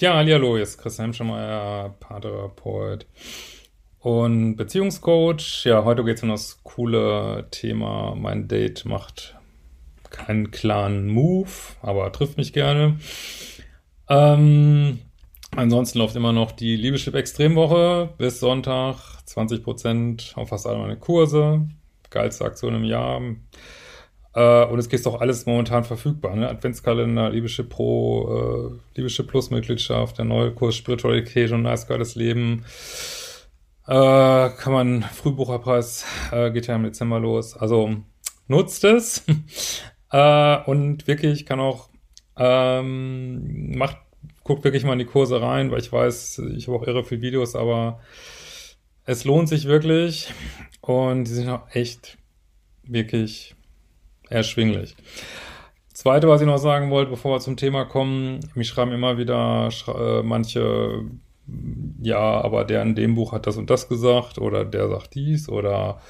Ja, hallo, hier ist Chris Hemschemeyer, Paartherapeut und Beziehungscoach. Ja, heute geht es um das coole Thema, mein Date macht keinen klaren Move, aber trifft mich gerne. Ähm, ansonsten läuft immer noch die Liebeschip Extremwoche bis Sonntag, 20% auf fast alle meine Kurse. Geilste Aktion im Jahr. Äh, und es geht doch alles momentan verfügbar. Ne? Adventskalender, Liebeschip Pro, äh, Liebeschip Plus Mitgliedschaft, der neue Kurs Spiritualität und nice geiles Leben. Äh, kann man, Frühbucherpreis äh, geht ja im Dezember los. Also nutzt es. äh, und wirklich kann auch, ähm, macht, guckt wirklich mal in die Kurse rein, weil ich weiß, ich habe auch irre viele Videos, aber es lohnt sich wirklich. Und die sind auch echt wirklich erschwinglich. Zweite, was ich noch sagen wollte, bevor wir zum Thema kommen, mich schreiben immer wieder schra äh, manche, ja, aber der in dem Buch hat das und das gesagt oder der sagt dies oder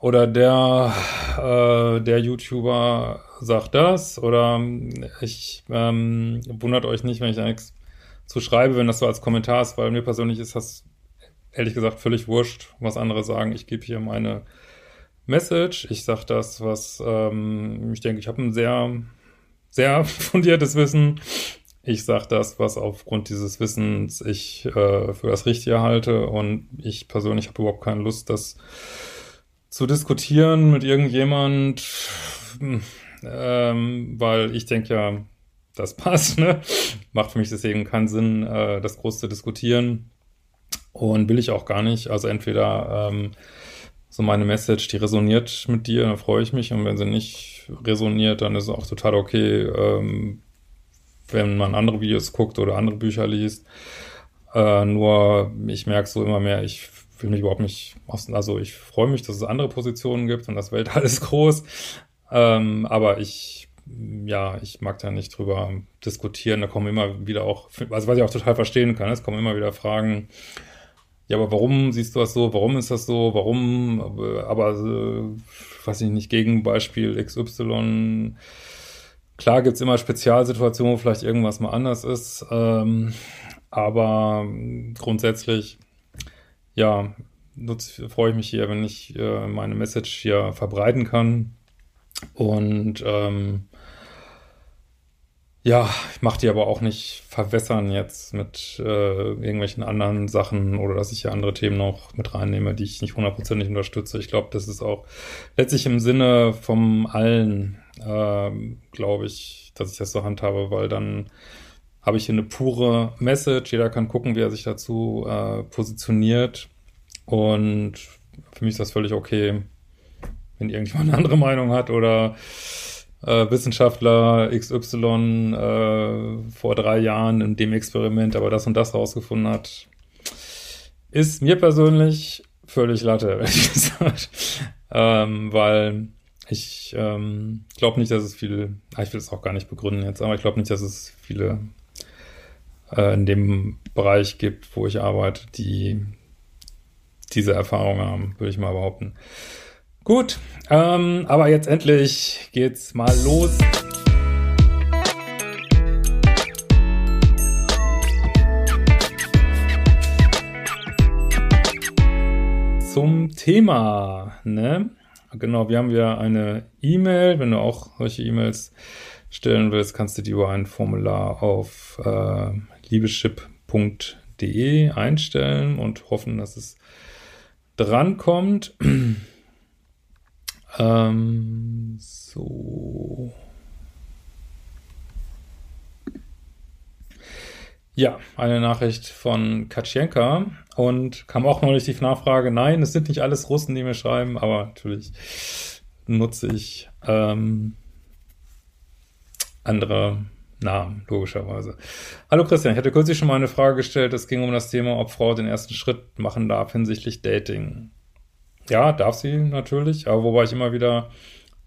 oder der äh, der YouTuber sagt das oder ich ähm, wundert euch nicht, wenn ich da nichts zu schreibe, wenn das so als Kommentar ist, weil mir persönlich ist das ehrlich gesagt völlig wurscht, was andere sagen. Ich gebe hier meine Message. Ich sage das, was ähm, ich denke, ich habe ein sehr, sehr fundiertes Wissen. Ich sage das, was aufgrund dieses Wissens ich äh, für das Richtige halte. Und ich persönlich habe überhaupt keine Lust, das zu diskutieren mit irgendjemand, ähm, weil ich denke ja, das passt. Ne? Macht für mich deswegen keinen Sinn, äh, das groß zu diskutieren. Und will ich auch gar nicht. Also entweder ähm, so meine Message, die resoniert mit dir, dann freue ich mich. Und wenn sie nicht resoniert, dann ist es auch total okay, ähm, wenn man andere Videos guckt oder andere Bücher liest. Äh, nur ich merke so immer mehr, ich will mich überhaupt nicht, also ich freue mich, dass es andere Positionen gibt und das Weltall ist groß. Ähm, aber ich, ja, ich mag da nicht drüber diskutieren. Da kommen immer wieder auch, also was ich auch total verstehen kann, es kommen immer wieder Fragen, ja, aber warum siehst du das so? Warum ist das so? Warum? Aber, äh, weiß ich nicht, Gegenbeispiel XY. Klar gibt's immer Spezialsituationen, wo vielleicht irgendwas mal anders ist. Ähm, aber grundsätzlich, ja, freue ich mich hier, wenn ich äh, meine Message hier verbreiten kann. Und ähm, ja, ich mache die aber auch nicht verwässern jetzt mit äh, irgendwelchen anderen Sachen oder dass ich hier andere Themen noch mit reinnehme, die ich nicht hundertprozentig unterstütze. Ich glaube, das ist auch letztlich im Sinne vom allen, äh, glaube ich, dass ich das so handhabe, weil dann habe ich hier eine pure Message. Jeder kann gucken, wie er sich dazu äh, positioniert. Und für mich ist das völlig okay, wenn irgendjemand eine andere Meinung hat oder äh, Wissenschaftler XY äh, vor drei Jahren in dem Experiment aber das und das rausgefunden hat, ist mir persönlich völlig Latte, ehrlich gesagt. ähm, weil ich ähm, glaube nicht, dass es viele, ah, ich will es auch gar nicht begründen jetzt, aber ich glaube nicht, dass es viele äh, in dem Bereich gibt, wo ich arbeite, die diese Erfahrung haben, würde ich mal behaupten. Gut, ähm, aber jetzt endlich geht's mal los. Zum Thema, ne? Genau, wir haben ja eine E-Mail. Wenn du auch solche E-Mails stellen willst, kannst du die über ein Formular auf äh, liebeschip.de einstellen und hoffen, dass es drankommt. Ähm, so. Ja, eine Nachricht von Katschenka und kam auch neulich die Nachfrage, nein, es sind nicht alles Russen, die mir schreiben, aber natürlich nutze ich ähm, andere Namen, logischerweise. Hallo Christian, ich hatte kürzlich schon mal eine Frage gestellt. Es ging um das Thema, ob Frau den ersten Schritt machen darf hinsichtlich Dating. Ja, darf sie natürlich, aber wobei ich immer wieder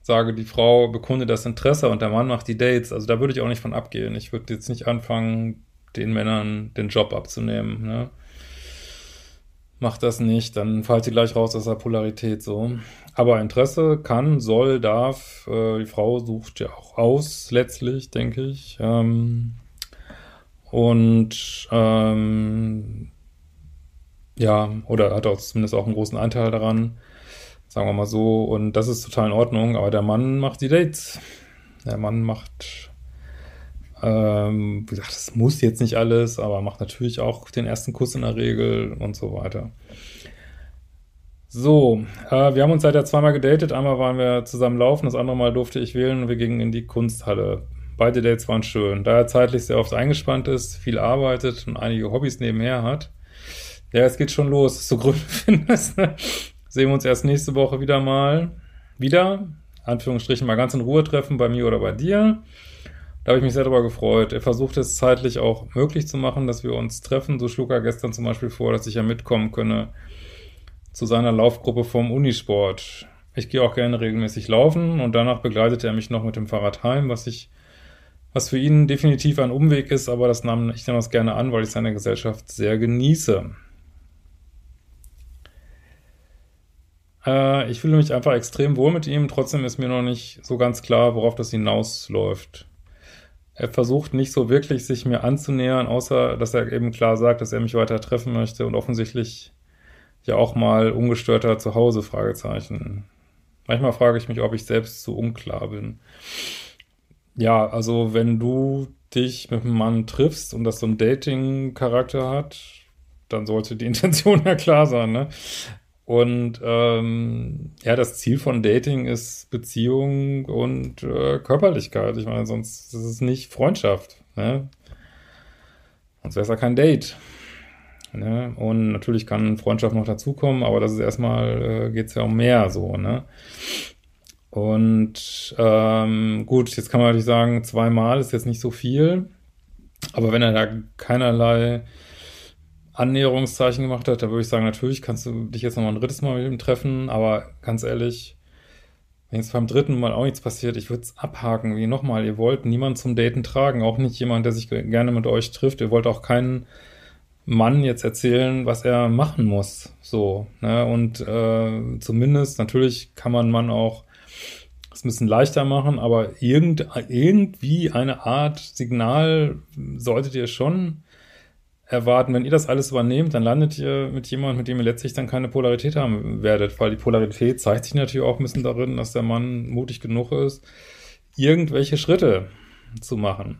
sage, die Frau bekundet das Interesse und der Mann macht die Dates. Also da würde ich auch nicht von abgehen. Ich würde jetzt nicht anfangen, den Männern den Job abzunehmen. Ne? Macht das nicht, dann fallt sie gleich raus aus der Polarität so. Aber Interesse kann, soll, darf. Äh, die Frau sucht ja auch aus, letztlich, denke ich. Ähm, und ähm, ja, oder hat auch zumindest auch einen großen Anteil daran, sagen wir mal so. Und das ist total in Ordnung. Aber der Mann macht die Dates. Der Mann macht ähm, wie gesagt, das muss jetzt nicht alles, aber macht natürlich auch den ersten Kuss in der Regel und so weiter. So, äh, wir haben uns seither zweimal gedatet. Einmal waren wir zusammen laufen, das andere Mal durfte ich wählen und wir gingen in die Kunsthalle. Beide Dates waren schön. Da er zeitlich sehr oft eingespannt ist, viel arbeitet und einige Hobbys nebenher hat. Ja, es geht schon los, dass du Gründe findest. Ne? Sehen wir uns erst nächste Woche wieder mal. Wieder, Anführungsstrichen, mal ganz in Ruhe treffen bei mir oder bei dir. Da habe ich mich sehr darüber gefreut. Er versucht es zeitlich auch möglich zu machen, dass wir uns treffen. So schlug er gestern zum Beispiel vor, dass ich ja mitkommen könne zu seiner Laufgruppe vom Unisport. Ich gehe auch gerne regelmäßig laufen und danach begleitet er mich noch mit dem Fahrrad heim, was ich, was für ihn definitiv ein Umweg ist, aber das nahm ich dann auch gerne an, weil ich seine Gesellschaft sehr genieße. Äh, ich fühle mich einfach extrem wohl mit ihm, trotzdem ist mir noch nicht so ganz klar, worauf das hinausläuft. Er versucht nicht so wirklich, sich mir anzunähern, außer dass er eben klar sagt, dass er mich weiter treffen möchte und offensichtlich ja auch mal ungestörter zu Hause, Fragezeichen. Manchmal frage ich mich, ob ich selbst zu unklar bin. Ja, also wenn du dich mit einem Mann triffst und das so einen Dating-Charakter hat, dann sollte die Intention ja klar sein, ne? Und ähm, ja, das Ziel von Dating ist Beziehung und äh, Körperlichkeit. Ich meine, sonst ist es nicht Freundschaft. Ne? Sonst wäre es ja kein Date. Ne? Und natürlich kann Freundschaft noch dazukommen, aber das ist erstmal, äh, geht ja um mehr so, ne? Und ähm, gut, jetzt kann man natürlich sagen, zweimal ist jetzt nicht so viel, aber wenn er da keinerlei Annäherungszeichen gemacht hat, da würde ich sagen, natürlich kannst du dich jetzt nochmal ein drittes Mal mit ihm treffen, aber ganz ehrlich, wenn jetzt beim dritten Mal auch nichts passiert, ich würde es abhaken, wie nochmal, ihr wollt niemanden zum Daten tragen, auch nicht jemand, der sich gerne mit euch trifft, ihr wollt auch keinen Mann jetzt erzählen, was er machen muss, so, ne, und äh, zumindest, natürlich kann man Mann auch es ein bisschen leichter machen, aber irgend, irgendwie eine Art Signal solltet ihr schon erwarten, wenn ihr das alles übernehmt, dann landet ihr mit jemandem, mit dem ihr letztlich dann keine Polarität haben werdet, weil die Polarität zeigt sich natürlich auch ein bisschen darin, dass der Mann mutig genug ist, irgendwelche Schritte zu machen.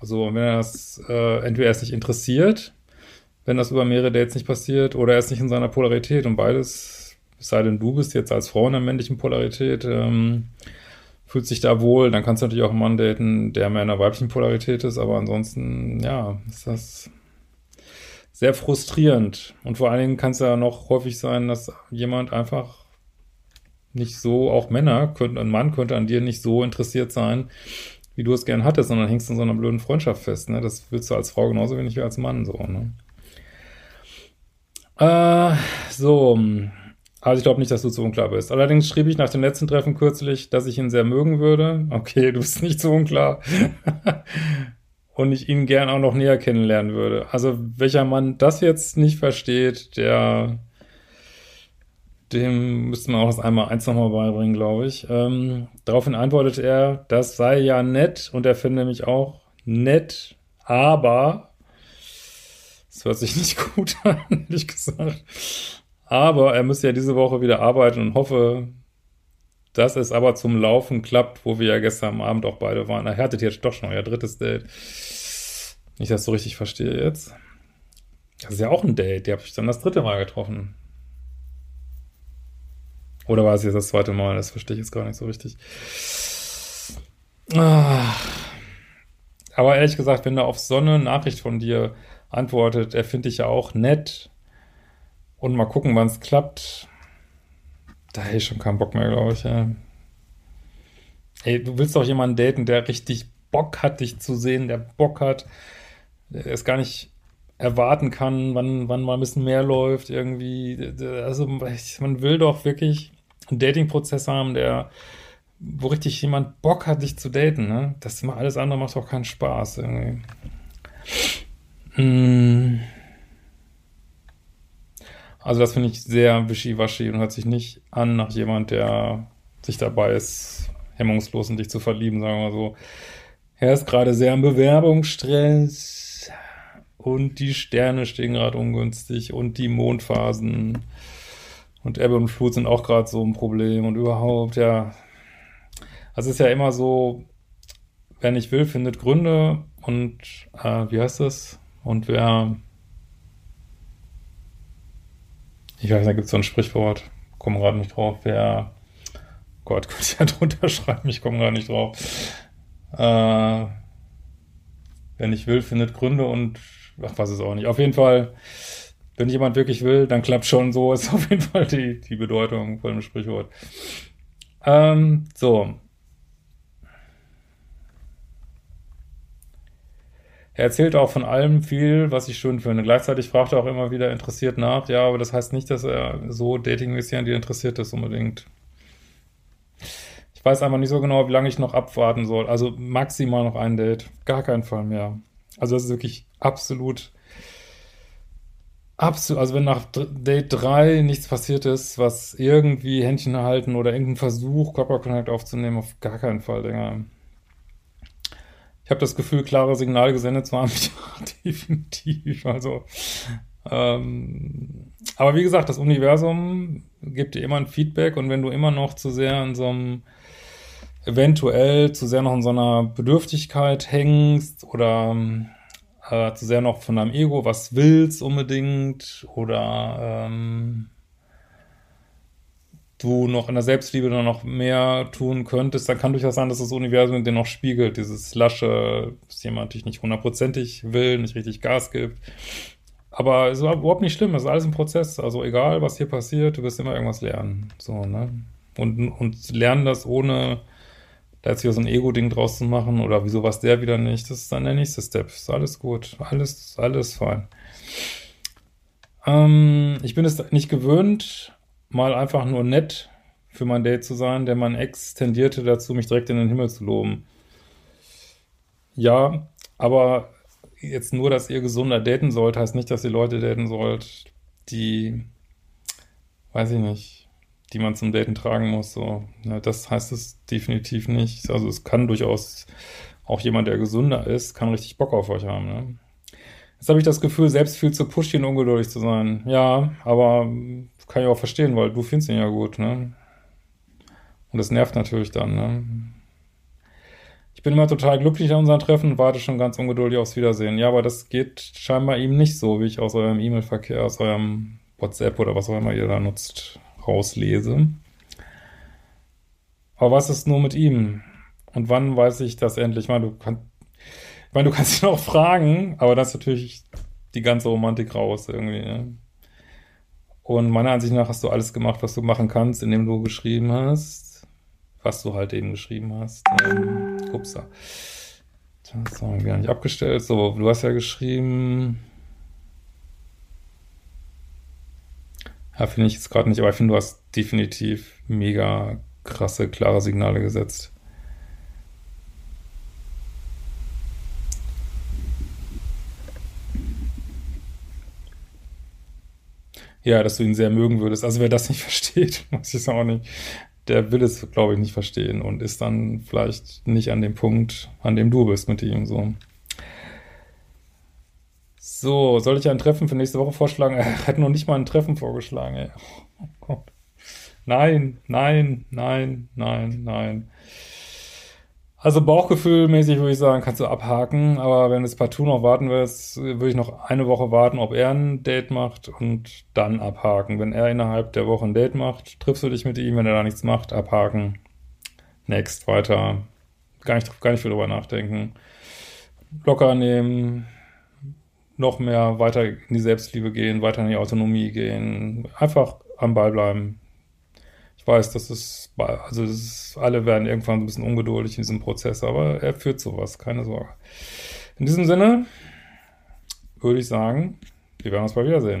Also wenn er das äh, entweder er ist nicht interessiert, wenn das über mehrere Dates nicht passiert, oder er ist nicht in seiner Polarität und beides, es sei denn, du bist jetzt als Frau in der männlichen Polarität, ähm, fühlt sich da wohl, dann kannst du natürlich auch einen Mann daten, der mehr in der weiblichen Polarität ist, aber ansonsten, ja, ist das sehr frustrierend. Und vor allen Dingen kann es ja noch häufig sein, dass jemand einfach nicht so, auch Männer, könnte, ein Mann könnte an dir nicht so interessiert sein, wie du es gern hattest, sondern hängst in so einer blöden Freundschaft fest. Ne? Das willst du als Frau genauso wenig wie als Mann so. Ne? Äh, so, also ich glaube nicht, dass du zu unklar bist. Allerdings schrieb ich nach dem letzten Treffen kürzlich, dass ich ihn sehr mögen würde. Okay, du bist nicht zu unklar. Und ich ihn gern auch noch näher kennenlernen würde. Also welcher Mann das jetzt nicht versteht, der dem müsste man auch das einmal eins nochmal beibringen, glaube ich. Ähm, daraufhin antwortet er, das sei ja nett und er finde mich auch nett, aber es hört sich nicht gut an, ehrlich gesagt. Aber er müsste ja diese Woche wieder arbeiten und hoffe, dass es aber zum Laufen klappt, wo wir ja gestern Abend auch beide waren. Er hattet jetzt doch schon euer drittes Date. Dass ich so richtig verstehe jetzt. Das ist ja auch ein Date. Die habe ich dann das dritte Mal getroffen. Oder war es jetzt das zweite Mal? Das verstehe ich jetzt gar nicht so richtig. Ah. Aber ehrlich gesagt, wenn er auf so eine Nachricht von dir antwortet, er finde ich ja auch nett. Und mal gucken, wann es klappt. Da hätte ich schon keinen Bock mehr, glaube ich. Ja. Ey, du willst doch jemanden daten, der richtig Bock hat, dich zu sehen, der Bock hat, der es gar nicht erwarten kann, wann, wann mal ein bisschen mehr läuft, irgendwie. Also man will doch wirklich einen Dating-Prozess haben, der, wo richtig jemand Bock hat, dich zu daten, ne? Das alles andere macht doch keinen Spaß, irgendwie. Mm. Also das finde ich sehr wischiwaschi und hört sich nicht an nach jemand, der sich dabei ist, hemmungslos in dich zu verlieben, sagen wir mal so. Er ist gerade sehr im Bewerbungsstress und die Sterne stehen gerade ungünstig und die Mondphasen und Ebbe und Flut sind auch gerade so ein Problem und überhaupt, ja. Also es ist ja immer so, wer nicht will, findet Gründe und äh, wie heißt das? Und wer ich weiß, da gibt es so ein Sprichwort, komme gerade nicht drauf, wer Gott, könnte ich ja drunter schreiben, ich komme gar nicht drauf. Äh, wer nicht will, findet Gründe und ach, was ist auch nicht. Auf jeden Fall, wenn jemand wirklich will, dann klappt schon so, ist auf jeden Fall die, die Bedeutung von dem Sprichwort. Ähm, so. Er erzählt auch von allem viel, was ich schön finde. Gleichzeitig fragt er auch immer wieder interessiert nach. Ja, aber das heißt nicht, dass er so datingmäßig an dir interessiert ist unbedingt. Ich weiß einfach nicht so genau, wie lange ich noch abwarten soll. Also maximal noch ein Date. Gar keinen Fall mehr. Also das ist wirklich absolut, absolut, also wenn nach Date 3 nichts passiert ist, was irgendwie Händchen halten oder irgendein Versuch, Körperkontakt aufzunehmen, auf gar keinen Fall, Digga. Ich habe das Gefühl, klare Signale gesendet zu haben. Ja, definitiv. Also, ähm, aber wie gesagt, das Universum gibt dir immer ein Feedback und wenn du immer noch zu sehr in so einem eventuell zu sehr noch in so einer Bedürftigkeit hängst oder äh, zu sehr noch von deinem Ego was willst unbedingt oder ähm, du noch in der Selbstliebe dann noch mehr tun könntest, dann kann durchaus sein, dass das Universum dir noch spiegelt, dieses lasche, dass jemand dich nicht hundertprozentig will, nicht richtig Gas gibt. Aber es ist überhaupt nicht schlimm, es ist alles ein Prozess. Also egal, was hier passiert, du wirst immer irgendwas lernen. So, ne? Und, und lernen das ohne da jetzt wieder so ein Ego-Ding draus zu machen oder wieso was der wieder nicht, das ist dann der nächste Step. Ist alles gut, alles, alles fein. Ähm, ich bin es nicht gewöhnt, mal einfach nur nett für mein Date zu sein, denn mein Ex tendierte dazu, mich direkt in den Himmel zu loben. Ja, aber jetzt nur, dass ihr gesunder daten sollt, heißt nicht, dass ihr Leute daten sollt, die, weiß ich nicht, die man zum Daten tragen muss. So. Ja, das heißt es definitiv nicht. Also es kann durchaus auch jemand, der gesünder ist, kann richtig Bock auf euch haben. Ne? Jetzt habe ich das Gefühl, selbst viel zu pushy und ungeduldig zu sein. Ja, aber kann ich auch verstehen, weil du findest ihn ja gut. Ne? Und das nervt natürlich dann. Ne? Ich bin immer total glücklich an unseren Treffen und warte schon ganz ungeduldig aufs Wiedersehen. Ja, aber das geht scheinbar ihm nicht so, wie ich aus eurem E-Mail-Verkehr, aus eurem WhatsApp oder was auch immer ihr da nutzt, rauslese. Aber was ist nur mit ihm? Und wann weiß ich das endlich? Ich meine, du, kann, ich meine, du kannst ihn auch fragen, aber das ist natürlich die ganze Romantik raus irgendwie. Ne? Und meiner Ansicht nach hast du alles gemacht, was du machen kannst, indem du geschrieben hast, was du halt eben geschrieben hast. Ähm, upsa. Das haben wir gar nicht abgestellt. So, du hast ja geschrieben, Ja, finde ich jetzt gerade nicht, aber ich finde, du hast definitiv mega krasse, klare Signale gesetzt. Ja, dass du ihn sehr mögen würdest. Also wer das nicht versteht, muss ich es auch nicht. Der will es, glaube ich, nicht verstehen und ist dann vielleicht nicht an dem Punkt, an dem du bist mit ihm so. So, soll ich ein Treffen für nächste Woche vorschlagen? Er hat noch nicht mal ein Treffen vorgeschlagen, ey. Oh Gott. Nein, nein, nein, nein, nein. Also Bauchgefühlmäßig würde ich sagen, kannst du abhaken, aber wenn du es partout noch warten willst, würde ich noch eine Woche warten, ob er ein Date macht und dann abhaken. Wenn er innerhalb der Woche ein Date macht, triffst du dich mit ihm, wenn er da nichts macht, abhaken. Next, weiter. Gar nicht, gar nicht viel drüber nachdenken. Locker nehmen, noch mehr weiter in die Selbstliebe gehen, weiter in die Autonomie gehen, einfach am Ball bleiben. Weiß, dass es, also es ist, alle werden irgendwann ein bisschen ungeduldig in diesem Prozess, aber er führt sowas, keine Sorge. In diesem Sinne würde ich sagen, wir werden uns bald wiedersehen.